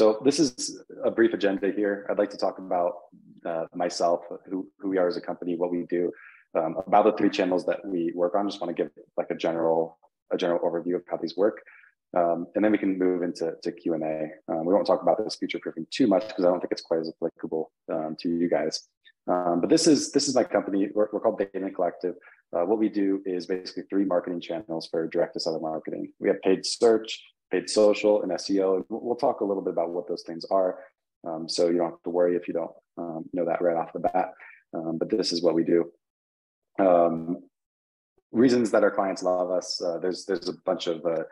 So this is a brief agenda here. I'd like to talk about uh, myself, who, who we are as a company, what we do, um, about the three channels that we work on. Just want to give like a general a general overview of how these work. Um, and then we can move into to Q&A. Um, we won't talk about this future proofing too much because I don't think it's quite as applicable um, to you guys. Um, but this is this is my company. We're, we're called Data Collective. Uh, what we do is basically three marketing channels for direct to seller marketing. We have paid search, paid social, and SEO. We'll talk a little bit about what those things are. Um, so you don't have to worry if you don't um, know that right off the bat. but this is what we do. reasons that our clients love us. Uh, there's there's a bunch of uh,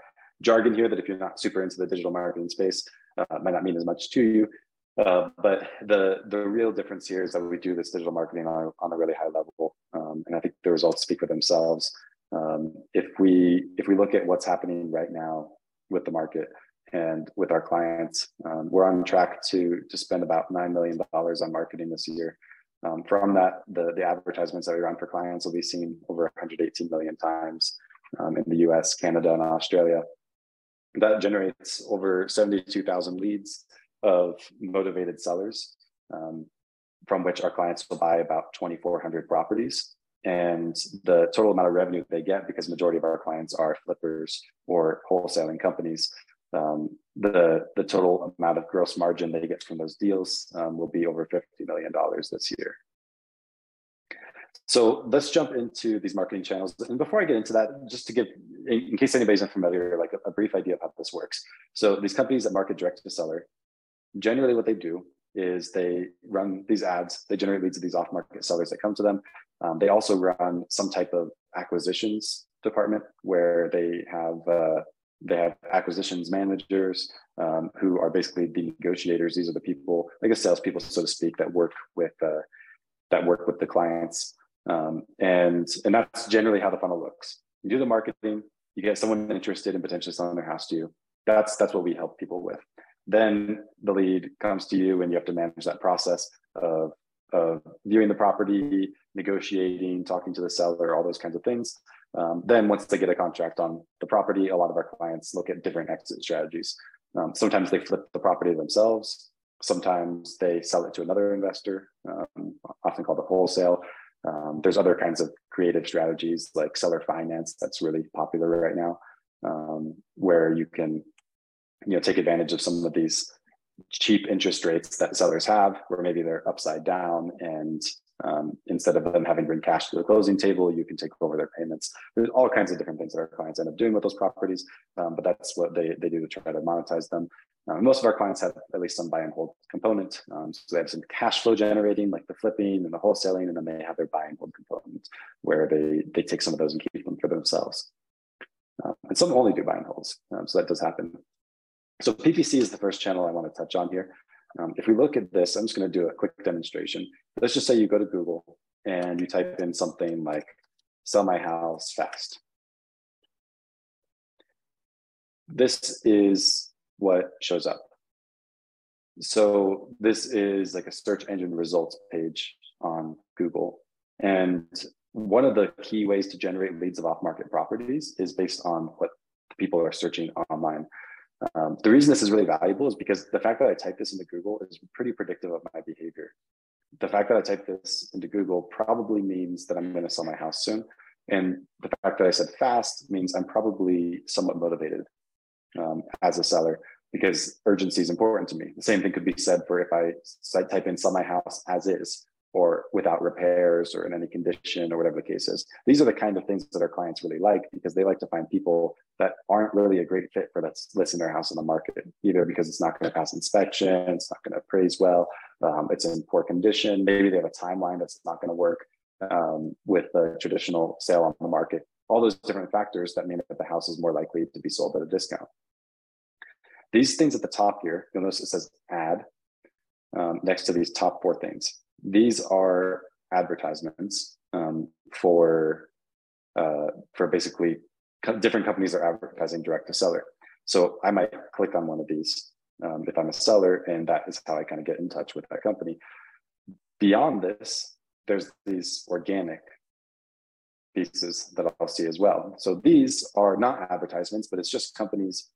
jargon here that if you're not super into the digital marketing space, uh, might not mean as much to you. Uh, but the the real difference here is that we do this digital marketing on, on a really high level, um, and I think the results speak for themselves. Um, if we if we look at what's happening right now with the market and with our clients, um, we're on track to to spend about nine million dollars on marketing this year. Um, from that, the the advertisements that we run for clients will be seen over 118 million times um, in the U.S., Canada, and Australia that generates over 72,000 leads of motivated sellers, um, from which our clients will buy about 2,400 properties. And the total amount of revenue they get, because majority of our clients are flippers or wholesaling companies, um, the the total amount of gross margin they get from those deals um, will be over $50 million this year. So let's jump into these marketing channels. And before I get into that, just to give, in case anybody's unfamiliar, like a, a brief idea of how this works. So these companies that market direct to seller, generally what they do is they run these ads, they generate leads to these off-market sellers that come to them. Um, they also run some type of acquisitions department where they have uh, they have acquisitions managers um, who are basically the negotiators. These are the people, like a salespeople, so to speak, that work with uh, that work with the clients. Um, and and that's generally how the funnel looks. You do the marketing, you get someone interested in potentially selling their house to you. That's that's what we help people with. Then the lead comes to you, and you have to manage that process of of viewing the property, negotiating, talking to the seller, all those kinds of things. Um, then once they get a contract on the property, a lot of our clients look at different exit strategies. Um, sometimes they flip the property themselves. Sometimes they sell it to another investor, um, often called a wholesale. Um, there's other kinds of creative strategies like seller finance that's really popular right now, um, where you can, you know, take advantage of some of these cheap interest rates that sellers have, where maybe they're upside down, and um, instead of them having to bring cash to the closing table, you can take over their payments. There's all kinds of different things that our clients end up doing with those properties, um, but that's what they they do to try to monetize them. Uh, most of our clients have at least some buy and hold component. Um, so they have some cash flow generating, like the flipping and the wholesaling, and then they have their buy and hold component where they they take some of those and keep them for themselves. Uh, and some only do buy and holds, um, so that does happen. So PPC is the first channel I want to touch on here. Um, if we look at this, I'm just going to do a quick demonstration. Let's just say you go to Google and you type in something like "sell my house fast." This is what shows up. So this is like a search engine results page on Google. And one of the key ways to generate leads of off-market properties is based on what people are searching online. Um, the reason this is really valuable is because the fact that I type this into Google is pretty predictive of my behavior. The fact that I type this into Google probably means that I'm going to sell my house soon. And the fact that I said fast means I'm probably somewhat motivated um, as a seller because urgency is important to me. The same thing could be said for if I type in sell my house as is or without repairs or in any condition or whatever the case is. These are the kind of things that our clients really like because they like to find people that aren't really a great fit for that's listing their house on the market, either because it's not going to pass inspection, it's not going to appraise well, um, it's in poor condition, maybe they have a timeline that's not going to work um, with the traditional sale on the market. All those different factors that mean that the house is more likely to be sold at a discount. These things at the top here, you'll notice it says ad um, next to these top four things. These are advertisements um, for uh, for basically co- different companies are advertising direct to seller. So I might click on one of these um, if I'm a seller, and that is how I kind of get in touch with that company. Beyond this, there's these organic pieces that I'll see as well. So these are not advertisements, but it's just companies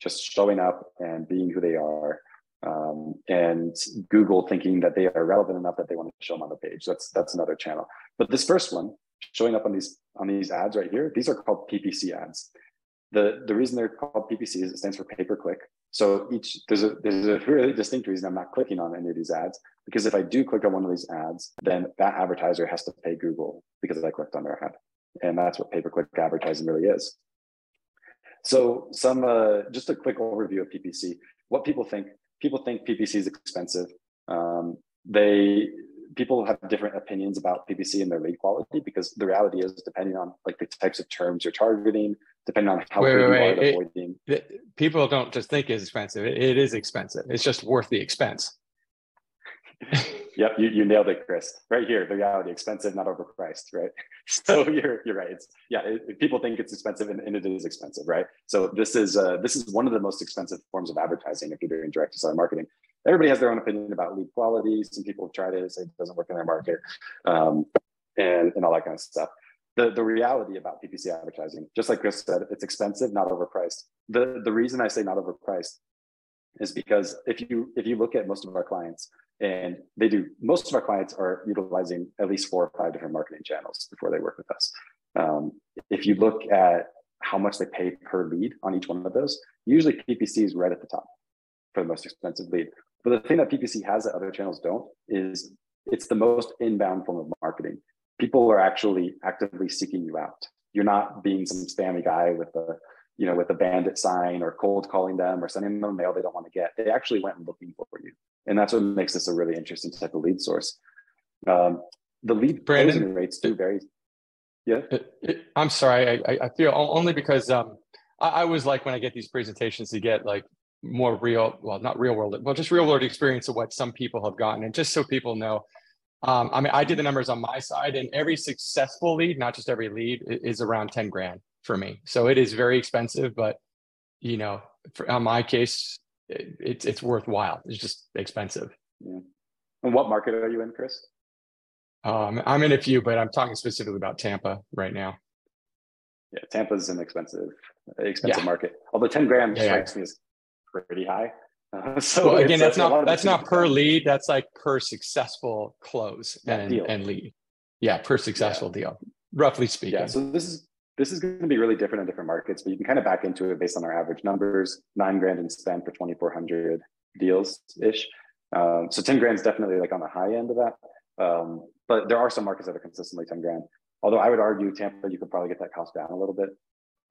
just showing up and being who they are um, and Google thinking that they are relevant enough that they want to show them on the page. That's that's another channel. But this first one showing up on these on these ads right here, these are called PPC ads. The the reason they're called PPC is it stands for pay per click. So each there's a there's a really distinct reason I'm not clicking on any of these ads because if I do click on one of these ads, then that advertiser has to pay Google because I clicked on their ad, and that's what pay per click advertising really is. So some uh, just a quick overview of PPC. What people think people think PPC is expensive. Um, they people have different opinions about PPC and their lead quality because the reality is depending on like the types of terms you're targeting, depending on how wait, wait, wait. It, avoiding. It, people don't just think it's expensive. It, it is expensive. It's just worth the expense. yep, you, you nailed it, Chris. Right here, the reality: expensive, not overpriced. Right. So you're you're right. It's yeah. It, people think it's expensive, and, and, it is expensive, right? So this is uh, this is one of the most expensive forms of advertising if you're doing direct to seller marketing. Everybody has their own opinion about lead quality. Some people try to say it doesn't work in their market, um, and and all that kind of stuff. The, the reality about PPC advertising, just like Chris said, it's expensive, not overpriced. The the reason I say not overpriced is because if you if you look at most of our clients, and they do, most of our clients are utilizing at least four or five different marketing channels before they work with us. Um, if you look at how much they pay per lead on each one of those, usually PPC is right at the top for the most expensive lead. But the thing that PPC has that other channels don't is it's the most inbound form of marketing. People are actually actively seeking you out. You're not being some spammy guy with a you know, with a bandit sign or cold calling them or sending them mail they don't want to get. They actually went looking. And that's what makes this a really interesting type of lead source. Um, the lead Brandon, rates do vary. Yeah. It, it, I'm sorry. I, I feel only because um, I, I was like when I get these presentations to get like more real, well, not real world, well, just real world experience of what some people have gotten. And just so people know, um, I mean, I did the numbers on my side, and every successful lead, not just every lead, is around 10 grand for me. So it is very expensive, but you know, for, on my case, it, it's it's worthwhile. It's just expensive. Yeah. And what market are you in, Chris? Um, I'm in a few, but I'm talking specifically about Tampa right now. Yeah, Tampa's an expensive, expensive yeah. market. Although 10 grand yeah, strikes yeah. me as pretty high. Uh, so well, again, that's not that's not per lead. That's like per successful close and, and lead. Yeah, per successful deal, roughly speaking. Yeah. So this is this is going to be really different in different markets, but you can kind of back into it based on our average numbers. Nine grand in spend for 2,400 deals ish. Um, so 10 grand is definitely like on the high end of that. Um, but there are some markets that are consistently 10 grand. Although I would argue Tampa, you could probably get that cost down a little bit.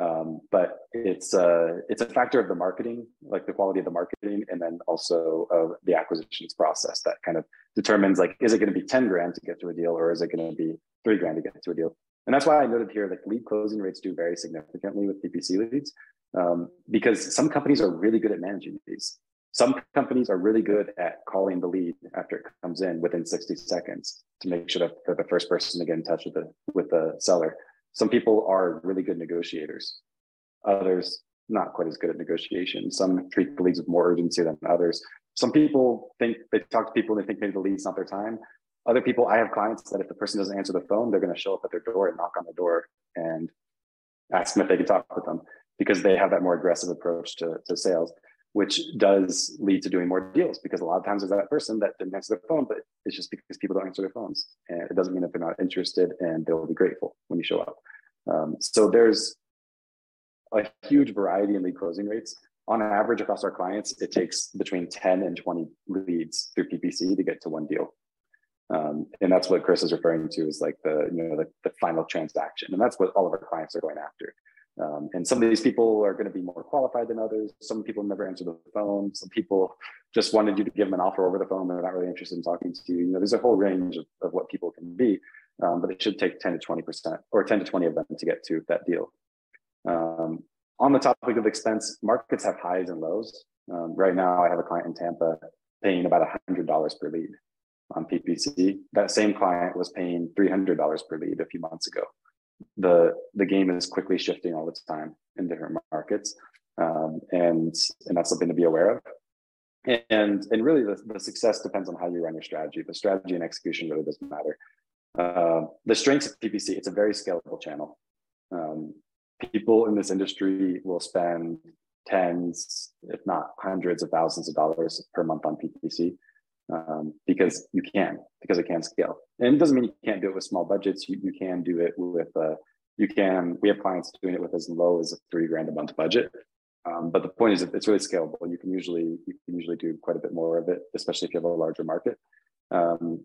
Um, but it's uh, it's a factor of the marketing, like the quality of the marketing, and then also of the acquisitions process that kind of determines like is it going to be 10 grand to get to a deal or is it going to be three grand to get to a deal? And that's why I noted here that lead closing rates do vary significantly with PPC leads um, because some companies are really good at managing these. Some companies are really good at calling the lead after it comes in within 60 seconds to make sure that they're the first person to get in touch with the with the seller. Some people are really good negotiators. Others not quite as good at negotiation. Some treat the leads with more urgency than others. Some people think they talk to people and they think maybe the lead's not their time. Other people, I have clients that if the person doesn't answer the phone, they're going to show up at their door and knock on the door and ask them if they can talk with them because they have that more aggressive approach to, to sales, which does lead to doing more deals because a lot of times there's that person that didn't answer their phone, but it's just because people don't answer their phones. And it doesn't mean that they're not interested and they'll be grateful when you show up. Um, so there's a huge variety in lead closing rates. On average, across our clients, it takes between 10 and 20 leads through PPC to get to one deal. Um, and that's what Chris is referring to is like the you know the, the final transaction, and that's what all of our clients are going after. Um, and some of these people are going to be more qualified than others. Some people never answer the phone. Some people just wanted you to give them an offer over the phone. They're not really interested in talking to you. You know, there's a whole range of, of what people can be, um, but it should take 10 to 20 percent or 10 to 20 of them to get to that deal. Um, on the topic of expense, markets have highs and lows. Um, right now, I have a client in Tampa paying about $100 per lead on PPC. That same client was paying $300 per lead a few months ago. The, the game is quickly shifting all the time in different markets. Um, and, and that's something to be aware of. And, and really the, the success depends on how you run your strategy. The strategy and execution really doesn't matter. Uh, the strengths of PPC, it's a very scalable channel. Um, people in this industry will spend tens, if not hundreds of thousands of dollars per month on PPC um, because you can, because it can scale. And it doesn't mean you can't do it with small budgets. You, you can do it with, uh, you can, we have clients doing it with as low as a three grand a month budget. Um, but the point is it's really scalable. You can usually, you can usually do quite a bit more of it, especially if you have a larger market. Um,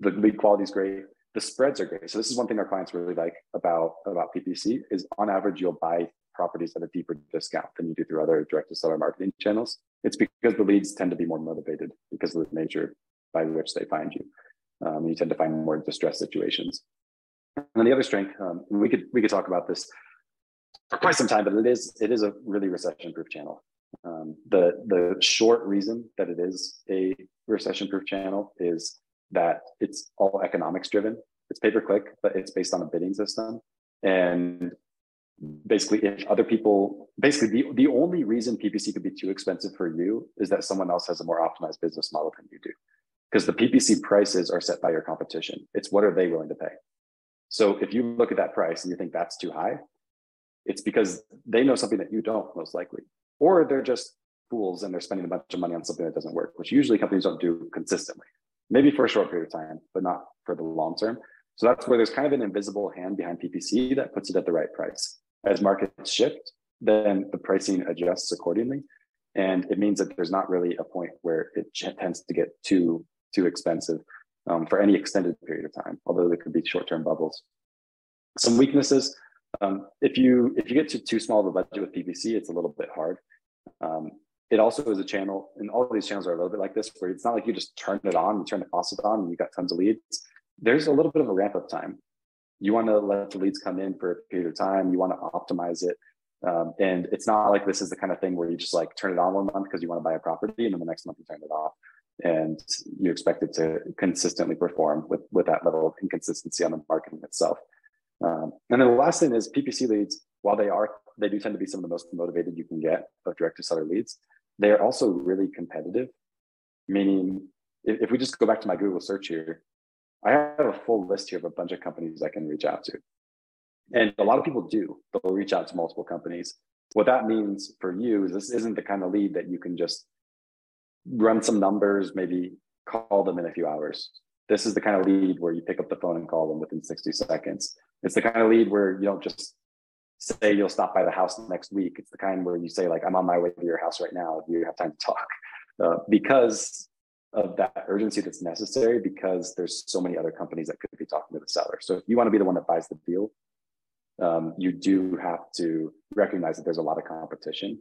the lead quality is great. The spreads are great. So this is one thing our clients really like about, about PPC is on average, you'll buy properties at a deeper discount than you do through other direct to seller marketing channels. It's because the leads tend to be more motivated because of the nature by which they find you. Um, you tend to find more distress situations. And then the other strength, um, we could we could talk about this for quite some time, but it is it is a really recession-proof channel. Um, the the short reason that it is a recession-proof channel is that it's all economics driven. It's pay per click, but it's based on a bidding system, and basically if other people basically the, the only reason ppc could be too expensive for you is that someone else has a more optimized business model than you do. Because the ppc prices are set by your competition. It's what are they willing to pay? So if you look at that price and you think that's too high it's because they know something that you don't most likely. Or they're just fools and they're spending a bunch of money on something that doesn't work which usually companies don't do consistently. Maybe for a short period of time but not for the long term. So that's where there's kind of an invisible hand behind ppc that puts it at the right price as markets shift, then the pricing adjusts accordingly. And it means that there's not really a point where it tends to get too, too expensive um, for any extended period of time, although there could be short-term bubbles. Some weaknesses, um, if you if you get to too small of a budget with PPC, it's a little bit hard. Um, it also is a channel, and all these channels are a little bit like this, where it's not like you just turn it on, you turn the faucet on, and you got tons of leads. There's a little bit of a ramp up time you want to let the leads come in for a period of time you want to optimize it um, and it's not like this is the kind of thing where you just like turn it on one month because you want to buy a property and then the next month you turn it off and you expect it to consistently perform with with that level of inconsistency on the marketing itself. Um, and then the last thing is ppc leads while they are they do tend to be some of the most motivated you can get of direct to seller leads they are also really competitive meaning if, if we just go back to my google search here I have a full list here of a bunch of companies I can reach out to. And a lot of people do, they'll reach out to multiple companies. What that means for you is this isn't the kind of lead that you can just run some numbers, maybe call them in a few hours. This is the kind of lead where you pick up the phone and call them within 60 seconds. It's the kind of lead where you don't just say you'll stop by the house next week. It's the kind where you say, like, I'm on my way to your house right now. Do you have time to talk? Uh, because of that urgency that's necessary because there's so many other companies that could be talking to the seller. So if you want to be the one that buys the deal, um, you do have to recognize that there's a lot of competition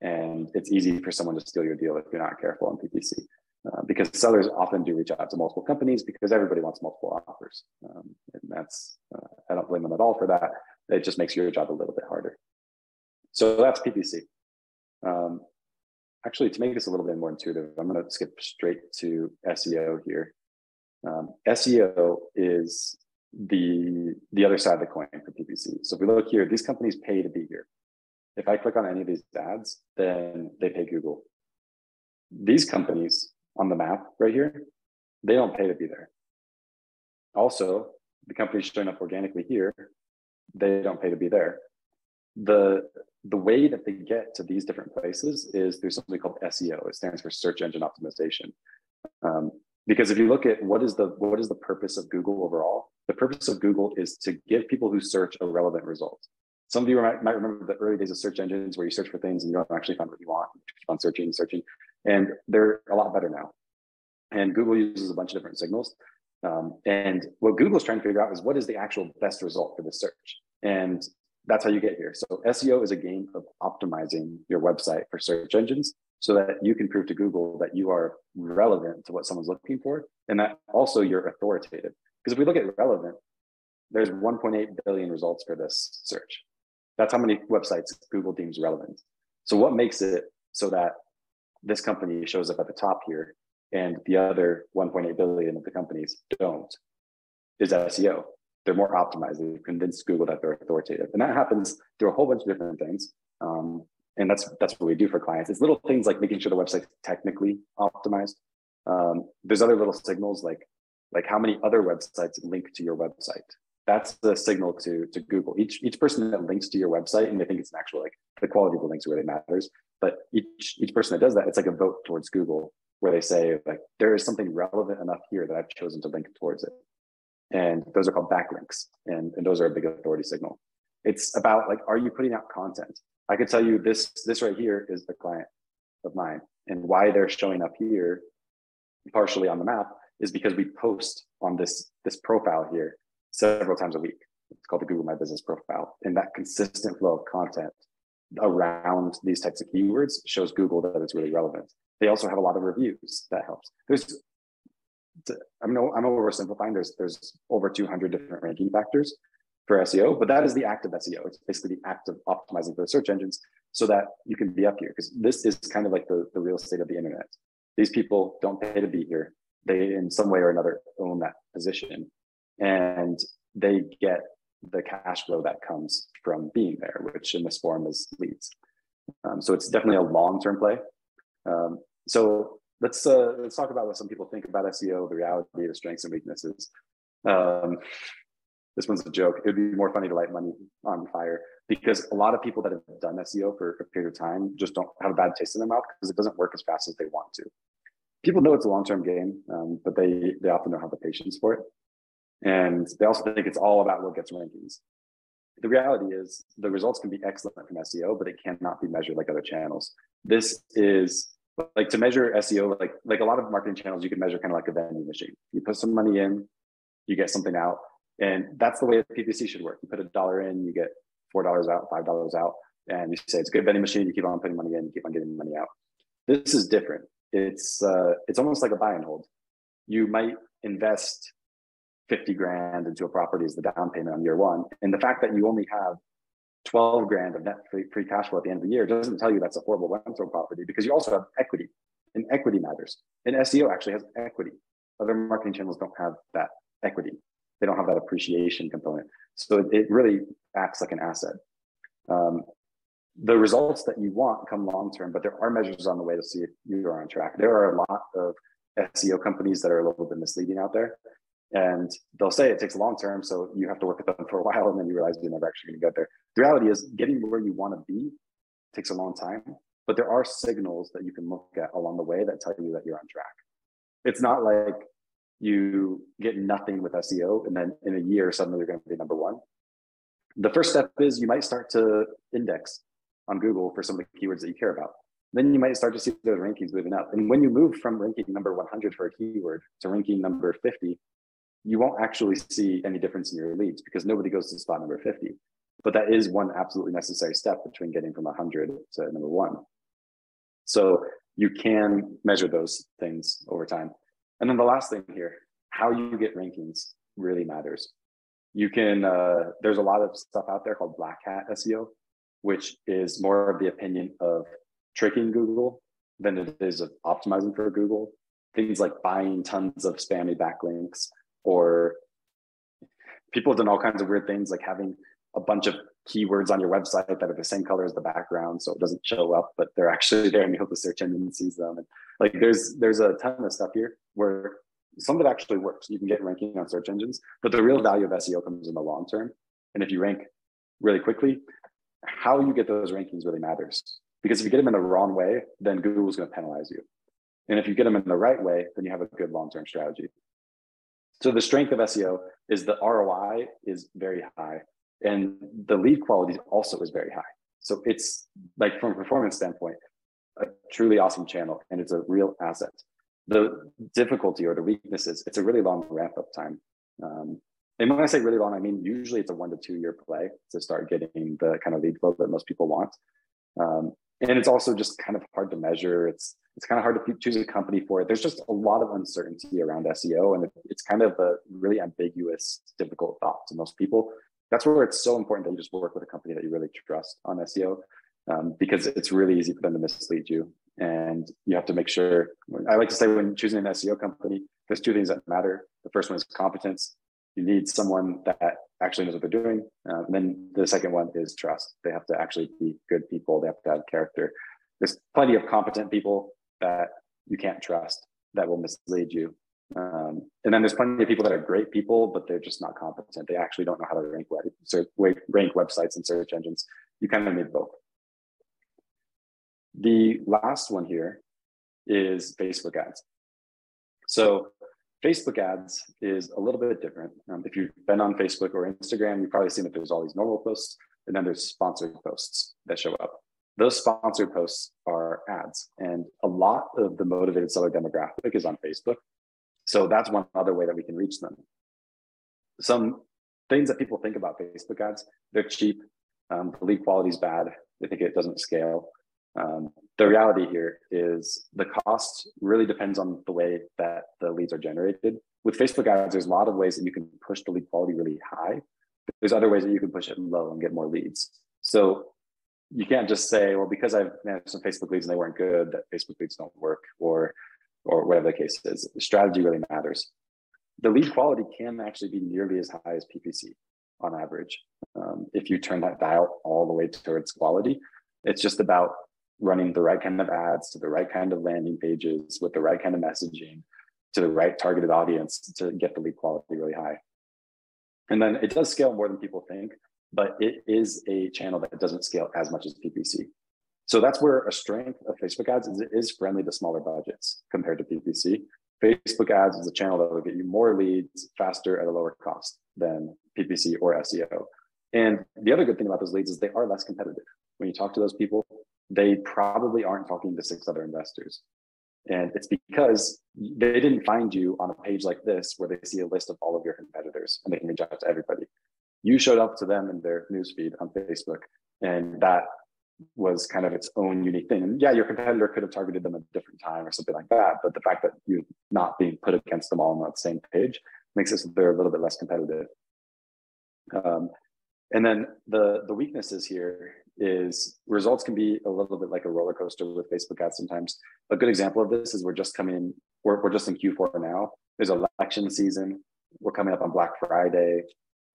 and it's easy for someone to steal your deal if you're not careful on PPC. Uh, because sellers often do reach out to multiple companies because everybody wants multiple offers. Um, and that's, uh, I don't blame them at all for that. It just makes your job a little bit harder. So that's PPC. Um, actually, to make this a little bit more intuitive, I'm going to skip straight to SEO here. Um, SEO is the the other side of the coin for PPC. So if we look here, these companies pay to be here. If I click on any of these ads, then they pay Google. These companies on the map right here, they don't pay to be there. Also, the companies showing up organically here, they don't pay to be there. The the way that they get to these different places is through something called SEO. It stands for search engine optimization. Um, because if you look at what is the what is the purpose of Google overall, the purpose of Google is to give people who search a relevant result. Some of you might, might remember the early days of search engines where you search for things and you don't actually find what you want. You keep on searching and searching, and they're a lot better now. And Google uses a bunch of different signals. Um, and what Google is trying to figure out is what is the actual best result for the search. And that's how you get here. So SEO is a game of optimizing your website for search engines so that you can prove to Google that you are relevant to what someone's looking for and that also you're authoritative. Because if we look at relevant, there's 1.8 billion results for this search. That's how many websites Google deems relevant. So what makes it so that this company shows up at the top here and the other 1.8 billion of the companies don't is SEO they're more optimized. They've convinced Google that they're authoritative, and that happens through a whole bunch of different things. Um, and that's that's what we do for clients. It's little things like making sure the website's technically optimized. Um, there's other little signals like like how many other websites link to your website. That's the signal to to Google. Each each person that links to your website, and they think it's an actual like the quality of the links really matters. But each each person that does that, it's like a vote towards Google, where they say like there is something relevant enough here that I've chosen to link towards it. And those are called backlinks, and, and those are a big authority signal. It's about like, are you putting out content? I could tell you this this right here is the client of mine, and why they're showing up here, partially on the map, is because we post on this this profile here several times a week. It's called the Google My Business profile, and that consistent flow of content around these types of keywords shows Google that it's really relevant. They also have a lot of reviews that helps. There's I'm no I'm oversimplifying. There's there's over 200 different ranking factors for SEO, but that is the act of SEO. It's basically the act of optimizing for the search engines so that you can be up here because this is kind of like the, the real estate of the internet. These people don't pay to be here. They in some way or another own that position and they get the cash flow that comes from being there, which in this form is leads. Um, so it's definitely a long-term play. Um, so let's uh, let's talk about what some people think about SEO, the reality, the strengths and weaknesses. Um, this one's a joke. It would be more funny to light money on fire because a lot of people that have done SEO for a period of time just don't have a bad taste in their mouth because it doesn't work as fast as they want to. People know it's a long-term game, um, but they they often don't have the patience for it, and they also think it's all about what gets rankings. The reality is the results can be excellent from SEO, but it cannot be measured like other channels. This is like to measure SEO, like like a lot of marketing channels, you can measure kind of like a vending machine. You put some money in, you get something out, and that's the way PPC should work. You put a dollar in, you get four dollars out, five dollars out, and you say it's a good vending machine. You keep on putting money in, you keep on getting money out. This is different. It's uh, it's almost like a buy and hold. You might invest 50 grand into a property as the down payment on year one. And the fact that you only have 12 grand of net free, free cash flow at the end of the year doesn't tell you that's a horrible rental property because you also have equity and equity matters. And SEO actually has equity. Other marketing channels don't have that equity. They don't have that appreciation component. So it, really acts like an asset. Um, the results that you want come long term, but there are measures on the way to see if you are on track. There are a lot of SEO companies that are a little bit misleading out there. And they'll say it takes a long term, so you have to work with them for a while, and then you realize you're never actually going to get there. The reality is, getting where you want to be takes a long time, but there are signals that you can look at along the way that tell you that you're on track. It's not like you get nothing with SEO, and then in a year suddenly you're going to be number one. The first step is you might start to index on Google for some of the keywords that you care about. Then you might start to see those rankings moving up. And when you move from ranking number 100 for a keyword to ranking number 50, you won't actually see any difference in your leads because nobody goes to spot number 50. But that is one absolutely necessary step between getting from 100 to number one. So you can measure those things over time. And then the last thing here, how you get rankings really matters. You can, uh, there's a lot of stuff out there called black hat SEO, which is more of the opinion of tricking Google than it is of optimizing for Google. Things like buying tons of spammy backlinks, or people have done all kinds of weird things like having a bunch of keywords on your website that are the same color as the background so it doesn't show up but they're actually there and you hope the search engine sees them. And like there's there's a ton of stuff here where some of it actually works. You can get ranking on search engines but the real value of seo comes in the long term. And if you rank really quickly how you get those rankings really matters. Because if you get them in the wrong way then google's going to penalize you. And if you get them in the right way then you have a good long-term strategy so the strength of SEO is the ROI is very high and the lead quality also is very high. So it's like from a performance standpoint, a truly awesome channel and it's a real asset. The difficulty or the weakness is it's a really long ramp up time. Um, and when I say really long, I mean usually it's a one to two year play to start getting the kind of lead flow that most people want. Um, and it's also just kind of hard to measure. It's it's kind of hard to choose a company for it. There's just a lot of uncertainty around SEO, and it's kind of a really ambiguous, difficult thought to most people. That's where it's so important that you just work with a company that you really trust on SEO, um, because it's really easy for them to mislead you. And you have to make sure. I like to say when choosing an SEO company, there's two things that matter. The first one is competence. You need someone that actually knows what they're doing. Uh, and then the second one is trust. They have to actually be good people. They have to have character. There's plenty of competent people that you can't trust that will mislead you. Um, and then there's plenty of people that are great people, but they're just not competent. They actually don't know how to rank web, search, rank websites and search engines. You kind of need both. The last one here is Facebook ads. So Facebook ads is a little bit different. Um, if you've been on Facebook or Instagram, you've probably seen that there's all these normal posts and then there's sponsored posts that show up. Those sponsored posts are ads, and a lot of the motivated seller demographic is on Facebook. So that's one other way that we can reach them. Some things that people think about Facebook ads, they're cheap, um, the lead quality is bad, they think it doesn't scale. Um, the reality here is the cost really depends on the way that the leads are generated. With Facebook ads, there's a lot of ways that you can push the lead quality really high. There's other ways that you can push it low and get more leads. So you can't just say, well, because I've managed some Facebook leads and they weren't good, that Facebook leads don't work, or or whatever the case is. Strategy really matters. The lead quality can actually be nearly as high as PPC on average. Um, if you turn that dial all the way towards quality, it's just about running the right kind of ads to the right kind of landing pages with the right kind of messaging to the right targeted audience to get the lead quality really high. And then it does scale more than people think, but it is a channel that doesn't scale as much as PPC. So that's where a strength of Facebook ads is it is friendly to smaller budgets compared to PPC. Facebook ads is a channel that will get you more leads faster at a lower cost than PPC or SEO. And the other good thing about those leads is they are less competitive. When you talk to those people, they probably aren't talking to six other investors. And it's because they didn't find you on a page like this where they see a list of all of your competitors and they can reach out to everybody. You showed up to them in their newsfeed on Facebook, and that was kind of its own unique thing. And yeah, your competitor could have targeted them at a different time or something like that. But the fact that you're not being put against them all on that same page makes it so they're a little bit less competitive. Um, and then the the weaknesses here is results can be a little bit like a roller coaster with Facebook ads sometimes. A good example of this is we're just coming, we're, we're just in Q4 now. There's election season. We're coming up on Black Friday,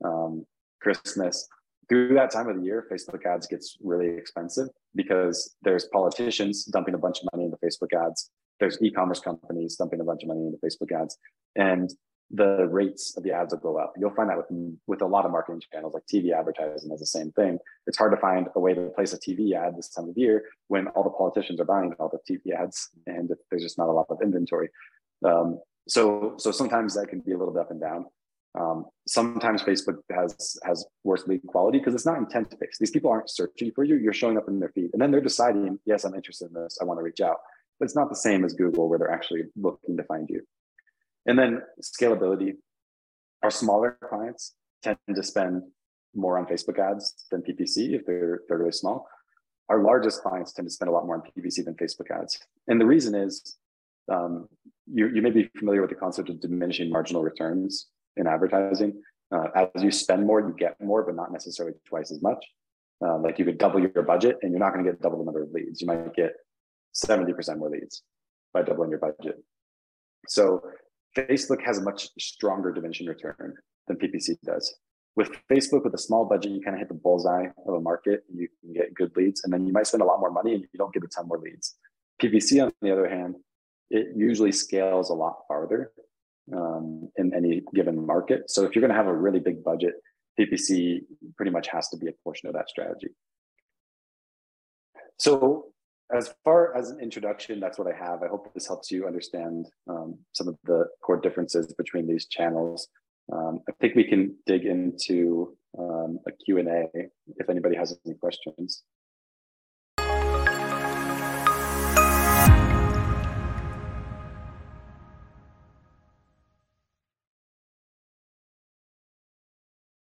um, Christmas. Through that time of the year, Facebook ads gets really expensive because there's politicians dumping a bunch of money into Facebook ads. There's e-commerce companies dumping a bunch of money into Facebook ads. And the rates of the ads will go up. You'll find that with with a lot of marketing channels like TV advertising is the same thing. It's hard to find a way to place a TV ad this time of year when all the politicians are buying all the TV ads and there's just not a lot of inventory. Um, so so sometimes that can be a little bit up and down. Um, sometimes Facebook has has worse lead quality because it's not intent based. These people aren't searching for you; you're showing up in their feed, and then they're deciding, yes, I'm interested in this. I want to reach out. But it's not the same as Google, where they're actually looking to find you. And then scalability. Our smaller clients tend to spend more on Facebook ads than PPC if they're, they're really small. Our largest clients tend to spend a lot more on PPC than Facebook ads. And the reason is um, you, you may be familiar with the concept of diminishing marginal returns in advertising. Uh, as you spend more, you get more, but not necessarily twice as much. Uh, like you could double your budget and you're not going to get double the number of leads. You might get 70% more leads by doubling your budget. So Facebook has a much stronger diminishing return than PPC does. With Facebook, with a small budget, you kind of hit the bullseye of a market and you can get good leads. And then you might spend a lot more money and you don't get a ton more leads. PPC, on the other hand, it usually scales a lot farther um, in any given market. So if you're going to have a really big budget, PPC pretty much has to be a portion of that strategy. So as far as an introduction, that's what I have. I hope this helps you understand um, some of the core differences between these channels. Um, I think we can dig into um, a Q&A if anybody has any questions.